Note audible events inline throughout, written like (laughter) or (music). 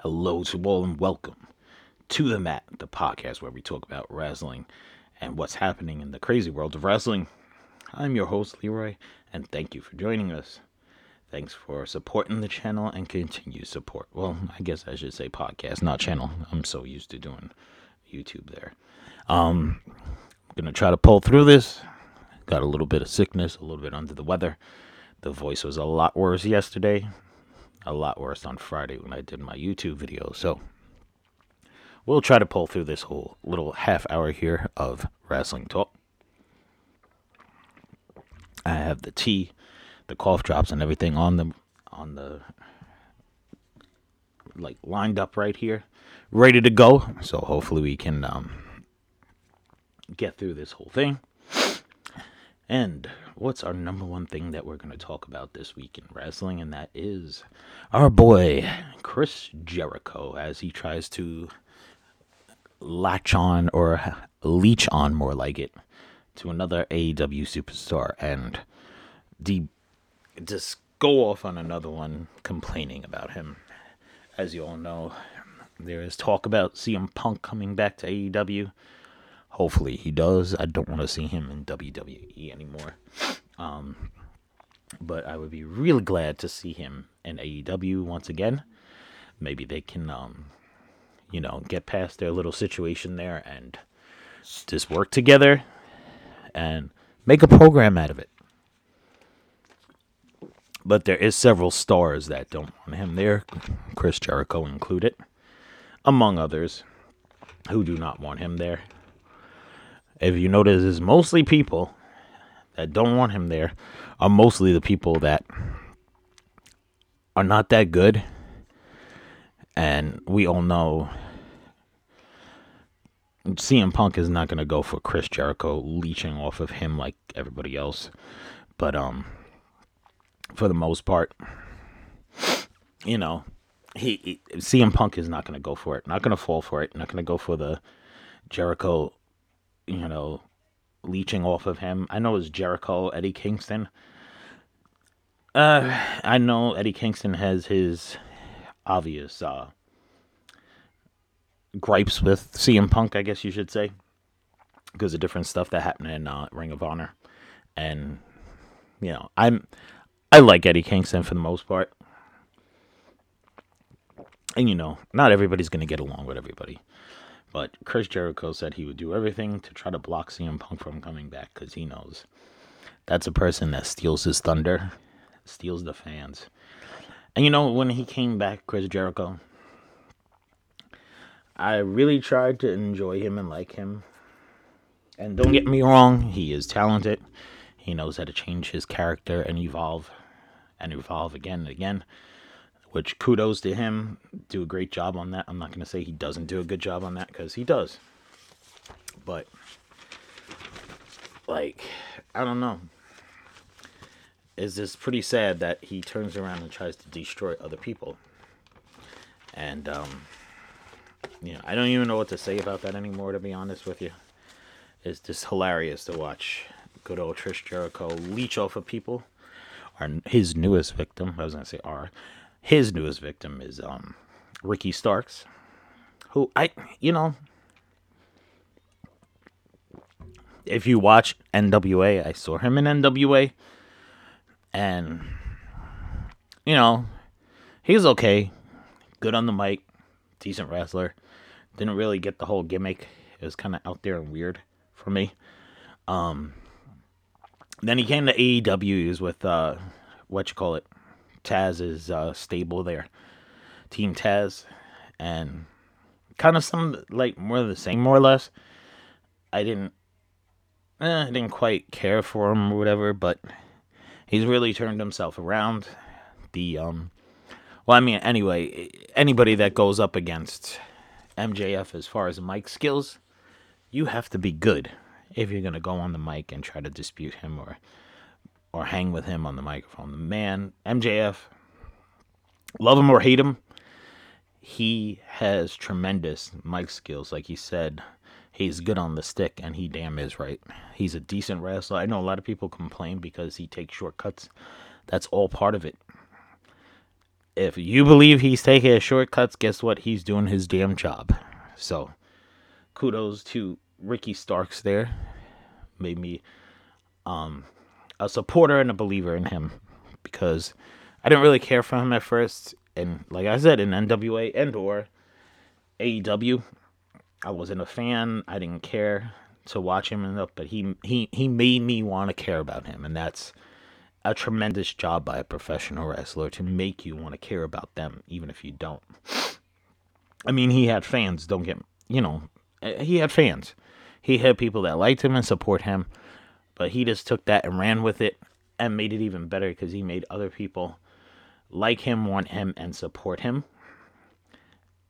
Hello to all and welcome to the Mat, the podcast where we talk about wrestling and what's happening in the crazy world of wrestling. I'm your host, Leroy, and thank you for joining us. Thanks for supporting the channel and continue support. Well, I guess I should say podcast, not channel. I'm so used to doing YouTube there. Um, I'm gonna try to pull through this. Got a little bit of sickness, a little bit under the weather. The voice was a lot worse yesterday, a lot worse on Friday when I did my YouTube video. So we'll try to pull through this whole little half hour here of wrestling talk. I have the tea, the cough drops, and everything on the on the like lined up right here, ready to go. So hopefully we can um, get through this whole thing. And what's our number one thing that we're going to talk about this week in wrestling? And that is our boy, Chris Jericho, as he tries to latch on or leech on, more like it, to another AEW superstar and de- just go off on another one complaining about him. As you all know, there is talk about CM Punk coming back to AEW. Hopefully he does. I don't want to see him in WWE anymore. Um, but I would be really glad to see him in AEW once again. Maybe they can, um, you know, get past their little situation there and just work together and make a program out of it. But there is several stars that don't want him there, Chris Jericho included, among others, who do not want him there. If you notice, it's mostly people that don't want him there are mostly the people that are not that good. And we all know CM Punk is not going to go for Chris Jericho leeching off of him like everybody else. But um for the most part, you know, he, he CM Punk is not going to go for it. Not going to fall for it. Not going to go for the Jericho, you know, leeching off of him. I know it's Jericho, Eddie Kingston. Uh, I know Eddie Kingston has his obvious uh, gripes with CM Punk, I guess you should say, because of different stuff that happened in uh, Ring of Honor, and you know, I'm I like Eddie Kingston for the most part, and you know, not everybody's gonna get along with everybody. But Chris Jericho said he would do everything to try to block CM Punk from coming back because he knows that's a person that steals his thunder, steals the fans. And you know, when he came back, Chris Jericho, I really tried to enjoy him and like him. And don't get me wrong, he is talented. He knows how to change his character and evolve and evolve again and again which kudos to him. Do a great job on that. I'm not going to say he doesn't do a good job on that because he does. But, like, I don't know. It's just pretty sad that he turns around and tries to destroy other people. And, um, you know, I don't even know what to say about that anymore, to be honest with you. It's just hilarious to watch good old Trish Jericho leech off of people. Our, his newest victim, I was going to say R, his newest victim is um, Ricky Starks, who I, you know, if you watch NWA, I saw him in NWA, and you know, he's okay, good on the mic, decent wrestler. Didn't really get the whole gimmick. It was kind of out there and weird for me. Um, then he came to AEW. He was with uh, what you call it, Taz's uh, stable there, Team Taz, and kind of some like more of the same, more or less. I didn't, eh, I didn't quite care for him or whatever, but he's really turned himself around. The um, well, I mean, anyway, anybody that goes up against MJF as far as mic skills, you have to be good if you're gonna go on the mic and try to dispute him or or hang with him on the microphone. The man, MJF, love him or hate him, he has tremendous mic skills. Like he said, he's good on the stick, and he damn is right. He's a decent wrestler. I know a lot of people complain because he takes shortcuts. That's all part of it. if you believe he's taking his shortcuts, guess what? He's doing his damn job. So, kudos to Ricky Starks there. Made me um, a supporter and a believer in him because I didn't really care for him at first. And like I said, in NWA and or AEW, I wasn't a fan. I didn't care to watch him enough, but he he he made me want to care about him, and that's a tremendous job by a professional wrestler to make you want to care about them, even if you don't. I mean, he had fans. Don't get you know, eh, he had fans. He had people that liked him and support him, but he just took that and ran with it and made it even better because he made other people like him, want him, and support him.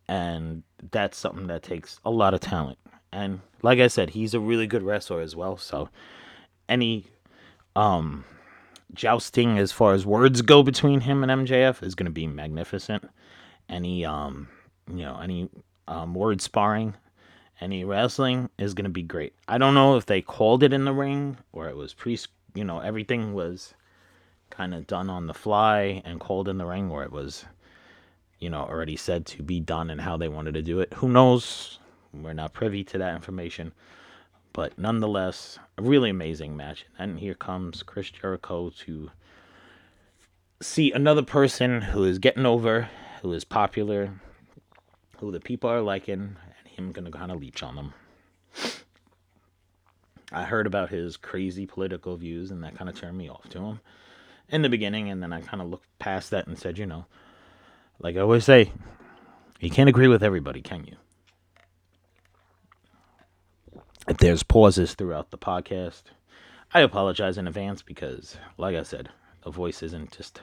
And that's something that takes a lot of talent. And like I said, he's a really good wrestler as well. So any um jousting as far as words go between him and MJF is going to be magnificent. Any um you know any um, word sparring, any wrestling is going to be great. I don't know if they called it in the ring or it was pre you know everything was kind of done on the fly and called in the ring or it was you know already said to be done and how they wanted to do it. Who knows? We're not privy to that information. But nonetheless, a really amazing match. And here comes Chris Jericho to see another person who is getting over, who is popular, who the people are liking, and him gonna kind of leech on them. I heard about his crazy political views, and that kind of turned me off to him in the beginning. And then I kind of looked past that and said, you know, like I always say, you can't agree with everybody, can you? if there's pauses throughout the podcast, I apologize in advance because, like I said, the voice isn't just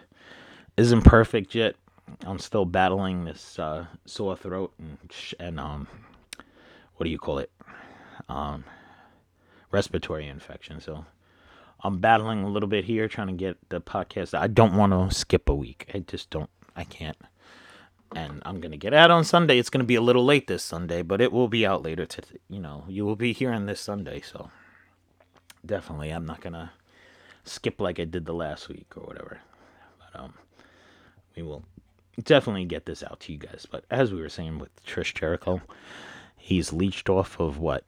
isn't perfect yet. I'm still battling this uh, sore throat and and um, what do you call it? Um, respiratory infection. So I'm battling a little bit here, trying to get the podcast. I don't want to skip a week. I just don't. I can't and I'm gonna get out on Sunday. It's gonna be a little late this Sunday, but it will be out later. To you know, you will be hearing this Sunday, so definitely, I'm not gonna skip like I did the last week or whatever. But um, we will definitely get this out to you guys. But as we were saying with Trish Jericho, he's leached off of what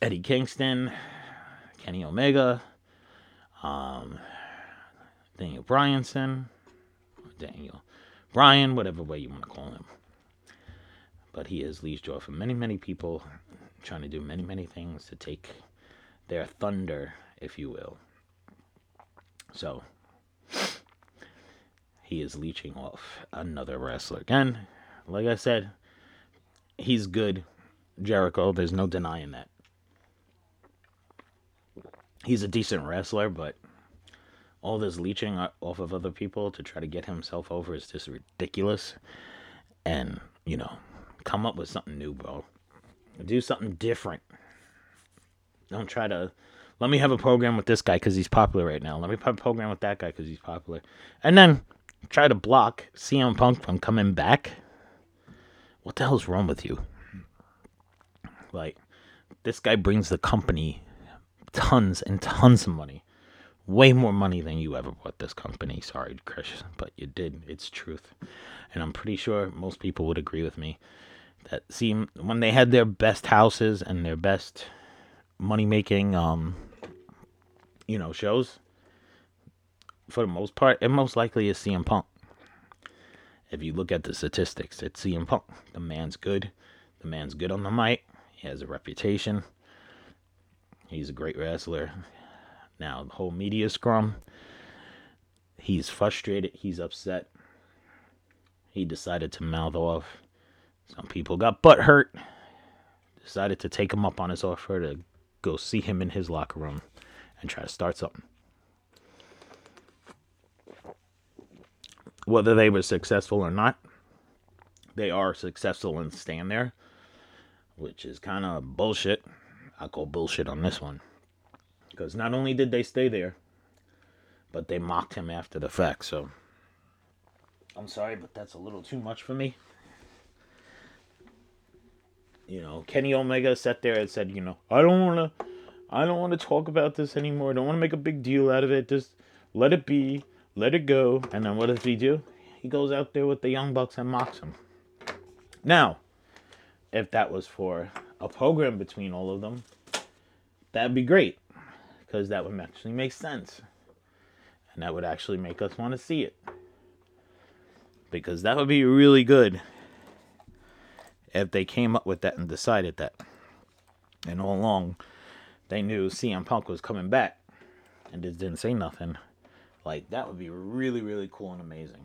Eddie Kingston, Kenny Omega, um, Daniel Bryanson, Daniel Bryan, whatever way you want to call him. But he has leased off of many, many people, trying to do many, many things to take their thunder, if you will. So, he is leeching off another wrestler. Again, like I said, he's good. Jericho, there's no denying that. He's a decent wrestler, but all this leeching off of other people to try to get himself over is just ridiculous. And, you know, come up with something new, bro. Do something different. Don't try to. Let me have a program with this guy because he's popular right now. Let me have a program with that guy because he's popular. And then try to block CM Punk from coming back. What the hell's wrong with you? Like, this guy brings the company tons and tons of money way more money than you ever bought this company. Sorry, Chris, but you did. It's truth. And I'm pretty sure most people would agree with me that see when they had their best houses and their best money making um you know shows for the most part it most likely is CM Punk. If you look at the statistics, it's CM Punk. The man's good. The man's good on the mic. He has a reputation. He's a great wrestler. Now, the whole media scrum, he's frustrated, he's upset. He decided to mouth off. Some people got butt hurt. Decided to take him up on his offer to go see him in his locker room and try to start something. Whether they were successful or not, they are successful and stand there, which is kind of bullshit. I call bullshit on this one. Because not only did they stay there, but they mocked him after the fact. So I'm sorry, but that's a little too much for me. You know, Kenny Omega sat there and said, you know, I don't want to, I don't want to talk about this anymore. I don't want to make a big deal out of it. Just let it be, let it go. And then what does he do? he goes out there with the Young Bucks and mocks him. Now, if that was for a program between all of them, that'd be great because that would actually make sense. And that would actually make us want to see it. Because that would be really good if they came up with that and decided that. And all along, they knew CM Punk was coming back and just didn't say nothing. Like, that would be really, really cool and amazing.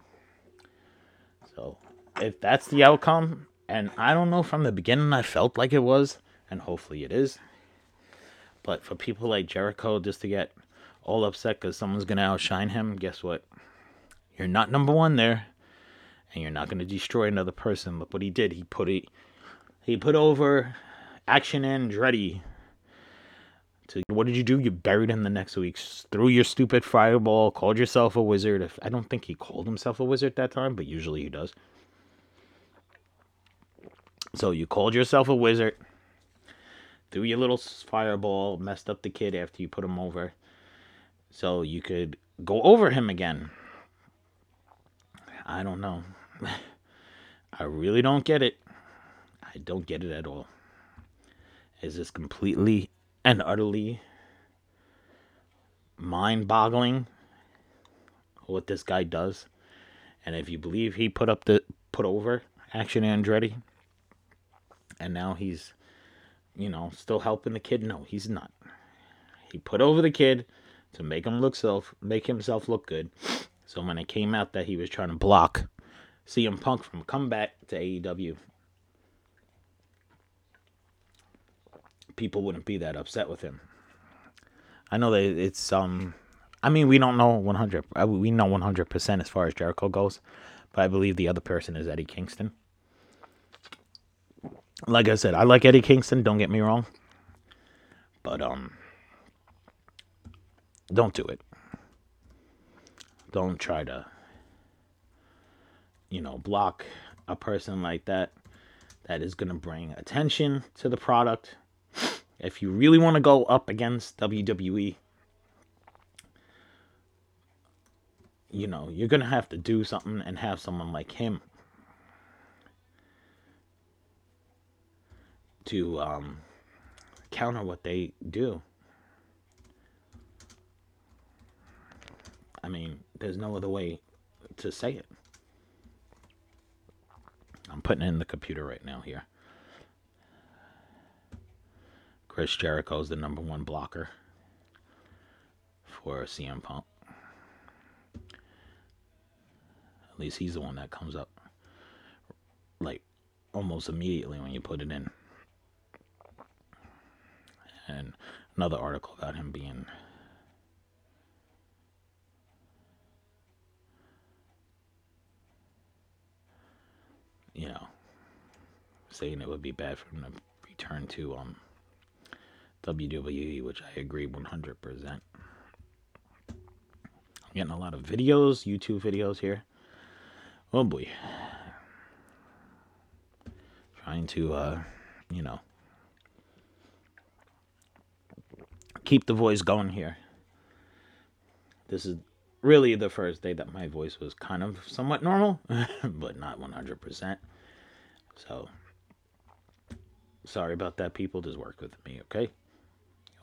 So, if that's the outcome, and I don't know from the beginning I felt like it was, and hopefully it is. But for people like Jericho just to get all upset because someone's to outshine him, guess what? You're not number one there, and you're not to destroy another person. Look what he did. He put it. He put over Action and Andretti. To, what did you do? You buried him the next week. Threw your stupid fireball. Called yourself a wizard. If, I don't think he called himself a wizard that time, but usually he does. So you called yourself a wizard. Threw your little fireball. Messed up the kid after you put him over. So you could go over him again. I don't know. (laughs) I really don't get it. I don't get it at all. Is this completely and utterly mind boggling what this guy does? And if you believe he put up the put over Action Andretti and now he's you know still helping the kid, no, he's not. He put over the kid to make him look self make himself look good. So when it came out that he was trying to block CM Punk from coming back to AEW, people wouldn't be that upset with him. I know that it's um I mean we don't know 100 uh, we know 100% as far as Jericho goes, but I believe the other person is Eddie Kingston. Like I said, I like Eddie Kingston, don't get me wrong. But um don't do it. Don't try to you know, block a person like that that is going to bring attention to the product if you really want to go up against WWE, you know, you're going to have to do something and have someone like him to um, counter what they do. I mean, there's no other way to say it. I'm putting it in the computer right now here. Chris Jericho is the number one blocker for CM Punk. At least he's the one that comes up like almost immediately when you put it in. And another article about him being you know saying it would be bad for him to return to um WWE, which I agree 100%. I'm getting a lot of videos, YouTube videos here. Oh boy. Trying to, uh, you know, keep the voice going here. This is really the first day that my voice was kind of somewhat normal, (laughs) but not 100%. So, sorry about that, people. Just work with me, okay?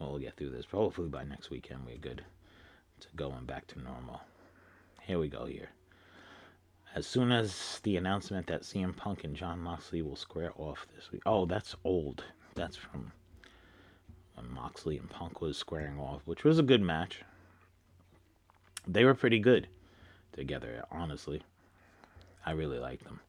We'll get through this. Hopefully by next weekend we're good to going back to normal. Here we go here. As soon as the announcement that CM Punk and Jon Moxley will square off this week. Oh, that's old. That's from when Moxley and Punk was squaring off, which was a good match. They were pretty good together, honestly. I really liked them.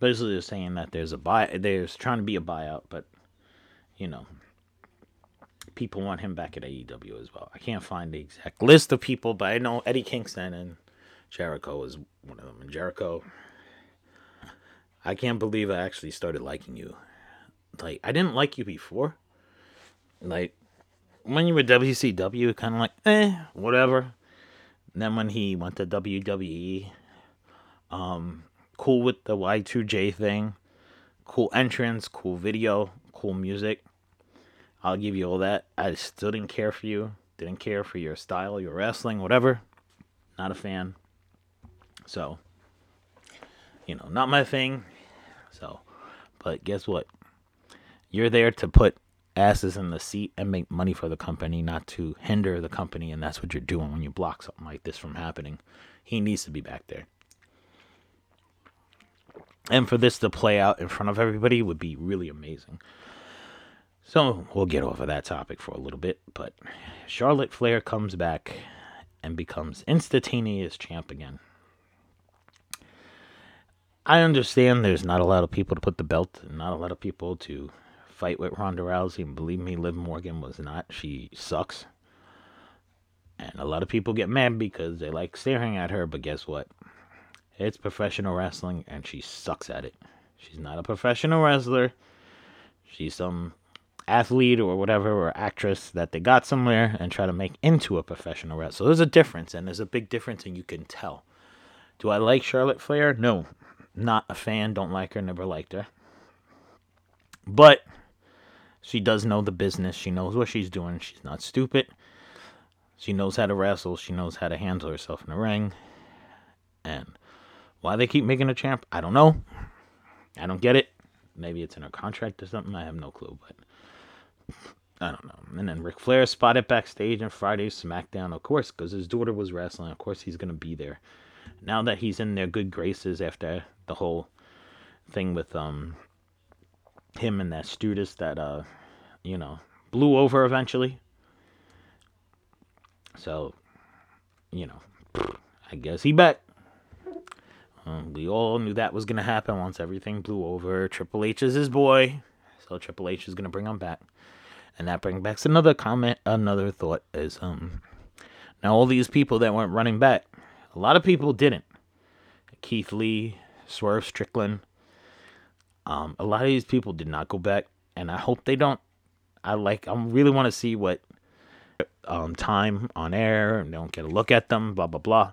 Basically they're saying that there's a buy there's trying to be a buyout but you know people want him back at AEW as well. I can't find the exact list of people but I know Eddie Kingston and Jericho is one of them. And Jericho I can't believe I actually started liking you. Like I didn't like you before. Like when you were WCW kind of like eh whatever. And then when he went to WWE um cool with the Y2J thing. Cool entrance, cool video, cool music. I'll give you all that. I still didn't care for you. Didn't care for your style, your wrestling, whatever. Not a fan. So, you know, not my thing. So, but guess what? You're there to put asses in the seat and make money for the company, not to hinder the company. And that's what you're doing when you block something like this from happening. He needs to be back there. And for this to play out in front of everybody would be really amazing. So we'll get of that topic for a little bit. But Charlotte Flair comes back and becomes instantaneous champ again. I understand there's not a lot of people to put the belt, not a lot of people to fight with Ronda Rousey. And believe me, Liv Morgan was not. She sucks. And a lot of people get mad because they like staring at her, but guess what? It's professional wrestling and she sucks at it. She's not a professional wrestler. She's some athlete or whatever or actress that they got somewhere and try to make into a professional wrestler. So there's a difference and there's a big difference and you can tell. Do I like Charlotte Flair? No. Not a fan, don't like her, never liked her. But she does know the business. She knows what she's doing. She's not stupid. She knows how to wrestle. She knows how to handle herself in the ring. And why they keep making a champ, I don't know. I don't get it. Maybe it's in her contract or something. I have no clue, but I don't know. And then Ric Flair spotted backstage on Friday's SmackDown, of course, because his daughter was wrestling. Of course, he's going to be there. Now that he's in their good graces after the whole thing with um him and that stewardess that uh you know blew over eventually. So, you know, I guess he bet. Um, we all knew that was gonna happen once everything blew over. Triple H is his boy, so Triple H is gonna bring him back, and that brings back another comment. Another thought is um, now all these people that weren't running back, a lot of people didn't. Keith Lee, Swerve Strickland, um, a lot of these people did not go back, and I hope they don't. I like. I really want to see what um, time on air and don't get a look at them. Blah blah blah.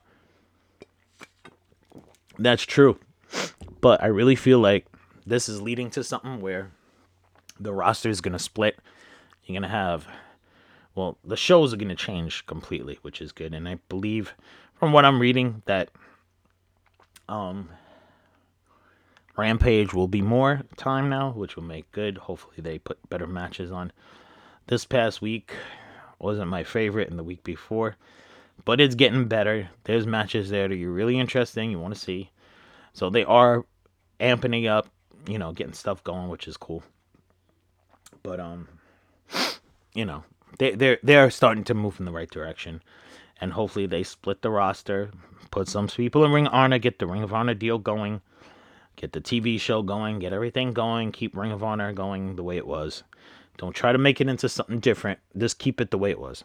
That's true, but I really feel like this is leading to something where the roster is gonna split. You're gonna have, well, the shows are gonna change completely, which is good, and I believe from what I'm reading that um Rampage will be more time now, which will make good. Hopefully, they put better matches on. This past week wasn't my favorite, and the week before, but it's getting better. There's matches there that are really interesting. You want to see, so they are amping up, you know, getting stuff going, which is cool. But um, you know, they they're they're starting to move in the right direction, and hopefully they split the roster, put some people in Ring of Honor, get the Ring of Honor deal going Get the TV show going, get everything going, keep Ring of Honor going the way it was. Don't try to make it into something different. Just keep it the way it was.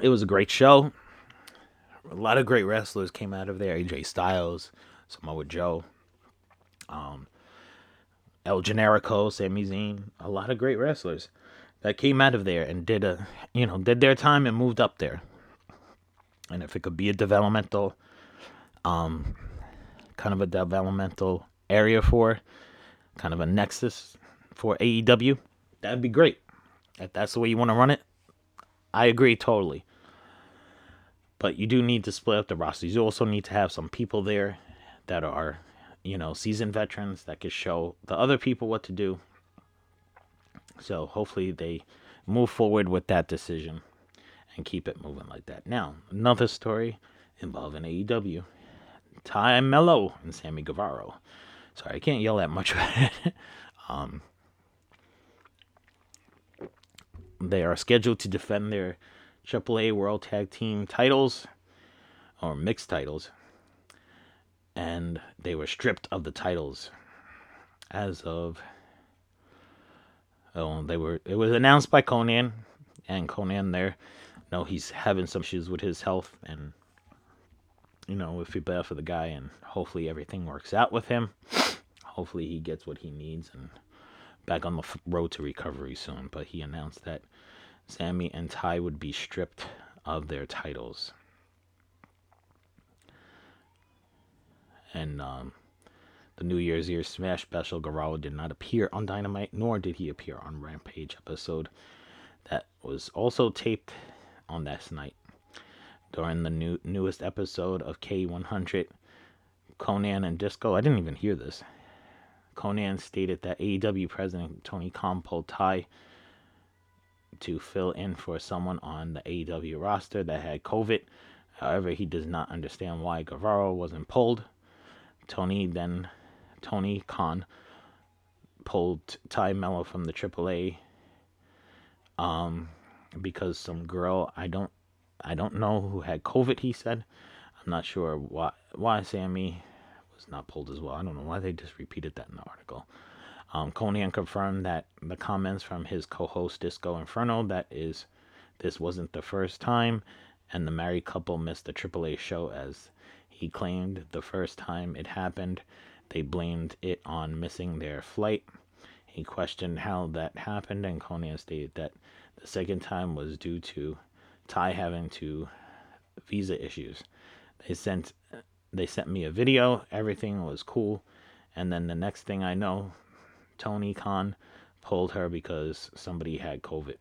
It was a great show. A lot of great wrestlers came out of there. AJ Styles, Samoa Joe, um, El Generico, Sami Zayn. A lot of great wrestlers that came out of there and did a, you know, did their time and moved up there. And if it could be a developmental um, kind of a developmental area for, kind of a nexus for AEW, that'd be great. If that's the way you want to run it, I agree totally. But you do need to split up the roster. You also need to have some people there that are, you know, seasoned veterans that can show the other people what to do. So hopefully they move forward with that decision and keep it moving like that. Now, another story involving AEW Ty Melo and Sammy Guevara. Sorry, I can't yell that much. (laughs) um, they are scheduled to defend their AAA World Tag Team titles or mixed titles, and they were stripped of the titles as of. Oh, they were. It was announced by Konnan, and Konnan there. No, he's having some issues with his health and you know, we feel bad for the guy, and hopefully everything works out with him. Hopefully he gets what he needs and back on the road to recovery soon. But he announced that Sammy and Ty would be stripped of their titles. And um, the New Year's Eve Smash special, Guevara did not appear on Dynamite, nor did he appear on Rampage episode that was also taped on that night. During the new newest episode of K100, Konnan and Disco, I didn't even hear this. Konnan stated that AEW president Tony Khan pulled tie to fill in for someone on the AEW roster that had COVID. However, he does not understand why Guevara wasn't pulled. Tony then Tony Khan pulled Ty Melo from the AAA um, because some girl I don't I don't know who had COVID. He said I'm not sure why why Sammy was not pulled as well. I don't know why they just repeated that in the article. Um, Konnan confirmed that the comments from his co-host Disco Inferno that is this wasn't the first time, and the married couple missed the AAA show as he claimed the first time it happened, they blamed it on missing their flight. He questioned how that happened, and Konnan stated that the second time was due to Ty having to visa issues. They sent they sent me a video. Everything was cool, and then the next thing I know, Tony Khan pulled her because somebody had COVID.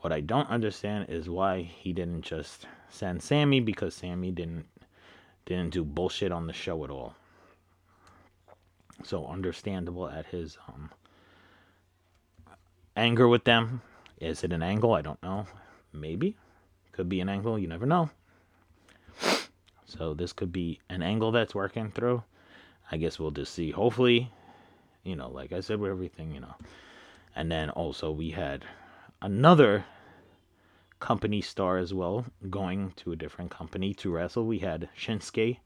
What I don't understand is why he didn't just send Sammy because Sammy didn't didn't do bullshit on the show at all. So understandable at his um, anger with them. Is it an angle? I don't know. Maybe. Could be an angle. You never know. So this could be an angle that's working through. I guess we'll just see. Hopefully, you know, like I said with everything, you know. And then also we had another company star as well going to a different company to wrestle. We had Shinsuke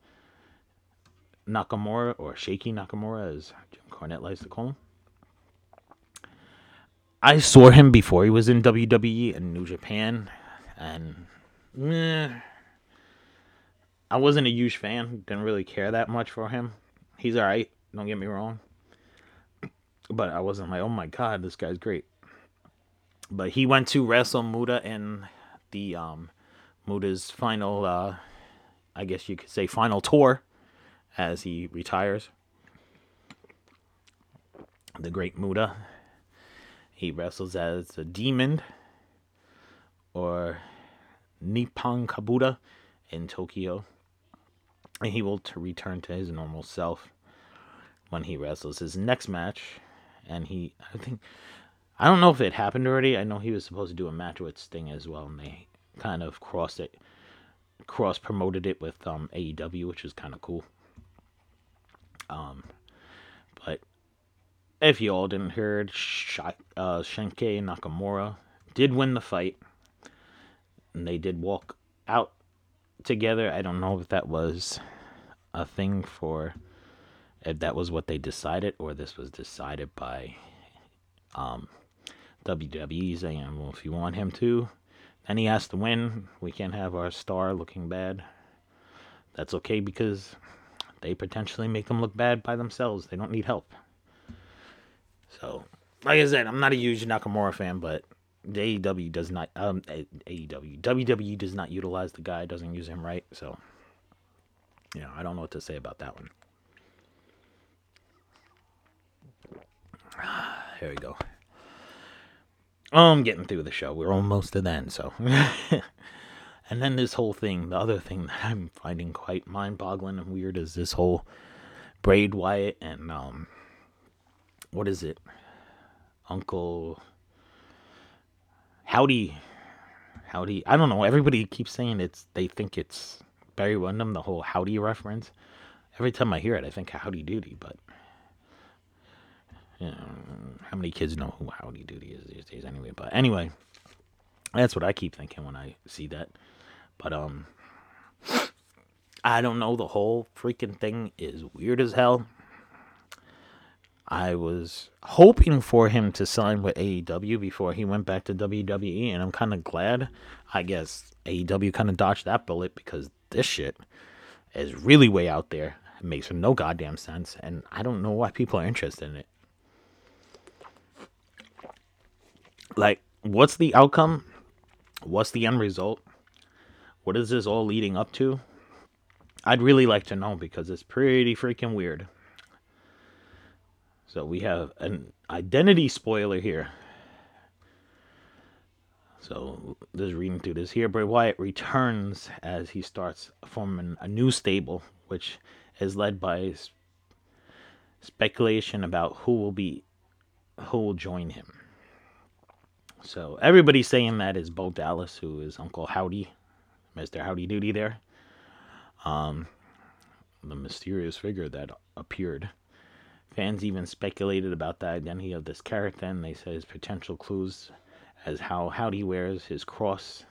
Nakamura or Shaky Nakamura as Jim Cornette likes to call him. I saw him before he was in WWE and New Japan and I wasn't a huge fan. Didn't really care that much for him. He's all right. Don't get me wrong. But I wasn't like, oh my god, this guy's great. But he went to wrestle Muta in the um, Muta's final, uh, I guess you could say, final tour as he retires. The great Muta. He wrestles as a demon or Nippon Kabuto in Tokyo and he will to return to his normal self when he wrestles his next match. And he, I think, I don't know if it happened already. I know he was supposed to do a match with Sting as well, and they kind of crossed it, cross promoted it with um, AEW, which is kind of cool. Um, but if you all didn't hear, Sh- uh, Shinsuke Nakamura did win the fight, and they did walk out together. I don't know if that was a thing for that was what they decided or this was decided by um, WWE saying, well, if you want him to, then he has to win. We can't have our star looking bad. That's okay because they potentially make them look bad by themselves. They don't need help. So, like I said, I'm not a huge Nakamura fan, but AEW does not um AEW WWE does not utilize the guy, doesn't use him right. So, you know, I don't know what to say about that one. (sighs) Here we go. I'm getting through the show. We're almost to the end, so. (laughs) and then this whole thing, the other thing that I'm finding quite mind-boggling and weird is this whole Bray Wyatt and um, what is it, Uncle Howdy, Howdy. I don't know. Everybody keeps saying it's. They think it's Barry Windham, the whole Howdy reference. Every time I hear it, I think Howdy Doody, but know, how many kids know who Howdy Doody is these days anyway? But anyway, that's what I keep thinking when I see that. But um, I don't know. The whole freaking thing is weird as hell. I was hoping for him to sign with AEW before he went back to WWE, and I'm kind of glad. I guess AEW kind of dodged that bullet because this shit is really way out there. It makes no goddamn sense, and I don't know why people are interested in it. Like, what's the outcome? What's the end result? What is this all leading up to? I'd really like to know because it's pretty freaking weird. So we have an identity spoiler here. So just reading through this here, Bray Wyatt returns as he starts forming a new stable, which is led by speculation about who will be who will join him. So everybody's saying that is Bo Dallas, who is Uncle Howdy, Mr. Howdy Doody there. Um, the mysterious figure that appeared. Fans even speculated about the identity of this character, and they said his potential clues as how Howdy wears his cross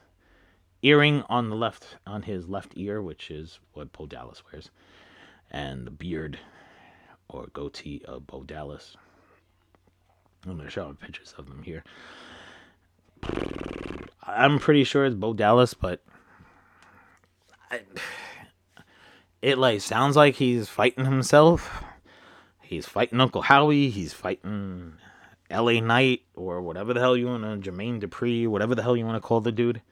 earring on the left on his left ear, which is what Bo Dallas wears, and the beard or goatee of Bo Dallas. I'm gonna show pictures of them here. I'm pretty sure it's Bo Dallas, but I, it like sounds like he's fighting himself. He's fighting Uncle Howie. He's fighting L.A. Knight or whatever the hell you want to Jermaine Dupri, whatever the hell you want to call the dude.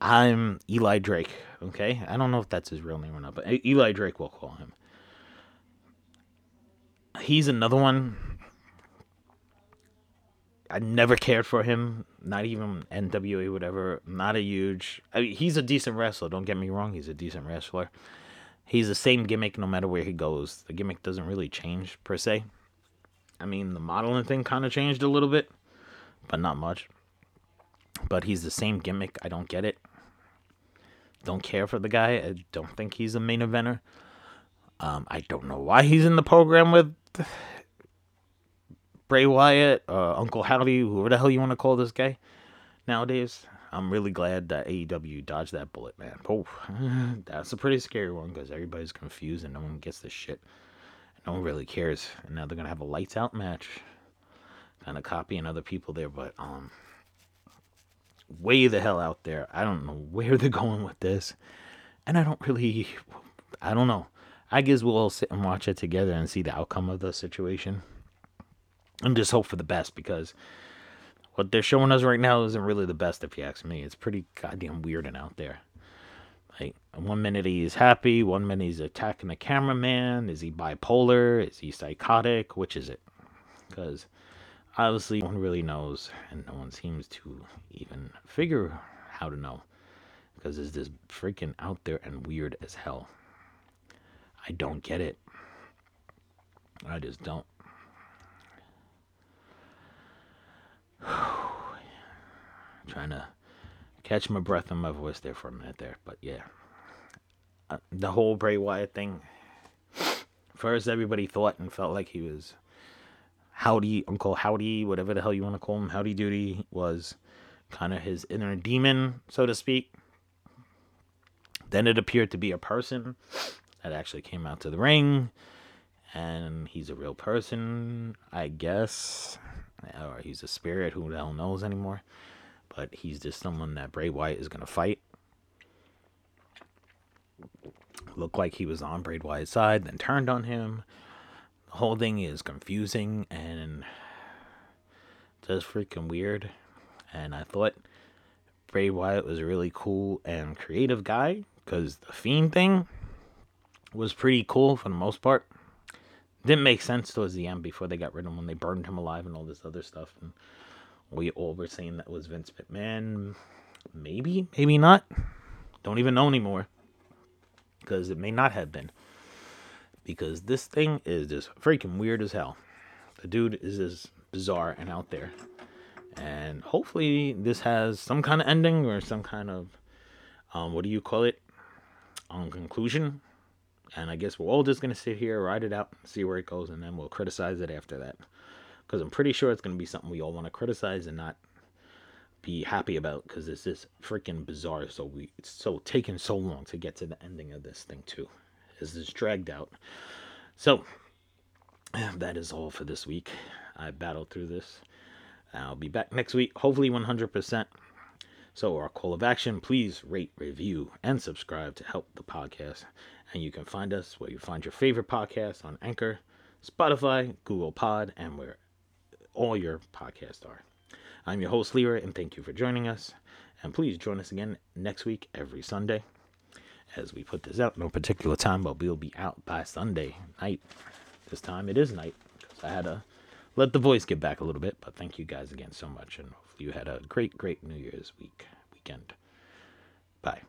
I'm Eli Drake. Okay, I don't know if that's his real name or not, but Eli Drake will call him. He's another one I never cared for him. Not even NWA, whatever. Not a huge. I mean, he's a decent wrestler. Don't get me wrong. He's a decent wrestler. He's the same gimmick no matter where he goes. The gimmick doesn't really change per se. I mean, the modeling thing kind of changed a little bit, but not much. But he's the same gimmick. I don't get it. Don't care for the guy. I don't think he's a main eventer. Um, I don't know why he's in the program with Bray Wyatt, uh, Uncle Howdy, whoever the hell you want to call this guy nowadays. I'm really glad that AEW dodged that bullet, man. Oh, (laughs) that's a pretty scary one because everybody's confused and no one gets this shit. No one really cares. And now they're gonna have a lights out match, kind of copying other people there, but um, way the hell out there. I don't know where they're going with this, and I don't really, I don't know. I guess we'll all sit and watch it together and see the outcome of the situation and just hope for the best because what they're showing us right now isn't really the best if you ask me. It's pretty goddamn weird and out there. Like one minute he's happy, one minute he's attacking the cameraman. Is he bipolar? Is he psychotic? Which is it? Because obviously no one really knows, and no one seems to even figure how to know. Because it's just freaking out there and weird as hell. I don't get it. I just don't. (sighs) Trying to catch my breath and my voice there for a minute there, but yeah. Uh, the whole Bray Wyatt thing. (sniffs) First, everybody thought and felt like he was Howdy, Uncle Howdy, whatever the hell you want to call him, Howdy Doody, was kind of his inner demon, so to speak. Then it appeared to be a person that actually came out to the ring, and he's a real person, I guess or he's a spirit. Who the hell knows anymore? But he's just someone that Bray Wyatt is gonna fight. Looked like he was on Bray Wyatt's side, then turned on him. The whole thing is confusing and just freaking weird. And I thought Bray Wyatt was a really cool and creative guy because the Fiend thing was pretty cool for the most part didn't make sense towards the end before they got rid of him when they burned him alive and all this other stuff. And we all were saying that was Vince McMahon. Maybe, maybe not. Don't even know anymore. Because it may not have been. Because this thing is just freaking weird as hell. The dude is just bizarre and out there. And hopefully this has some kind of ending or some kind of um, what do you call it? On um, conclusion and I guess we're all just to sit here, ride it out, see where it goes, and then we'll criticize it after that. Because I'm pretty sure it's to be something we all want to criticize and not be happy about because it's just freaking bizarre. So we it's so taking so long to get to the ending of this thing too. Is this dragged out? So (sighs) that is all for this week. I battled through this. I'll be back next week, hopefully 100%. So, our call of action please rate, review, and subscribe to help the podcast. And you can find us where you find your favorite podcast on Anchor, Spotify, Google Pod, and where all your podcasts are. I'm your host, Leroy, and thank you for joining us. And please join us again next week, every Sunday. As we put this out, no particular time, but we'll be out by Sunday night. This time it is night because I had to let the voice get back a little bit. But thank you guys again so much, and you had a great, great New Year's week weekend. Bye.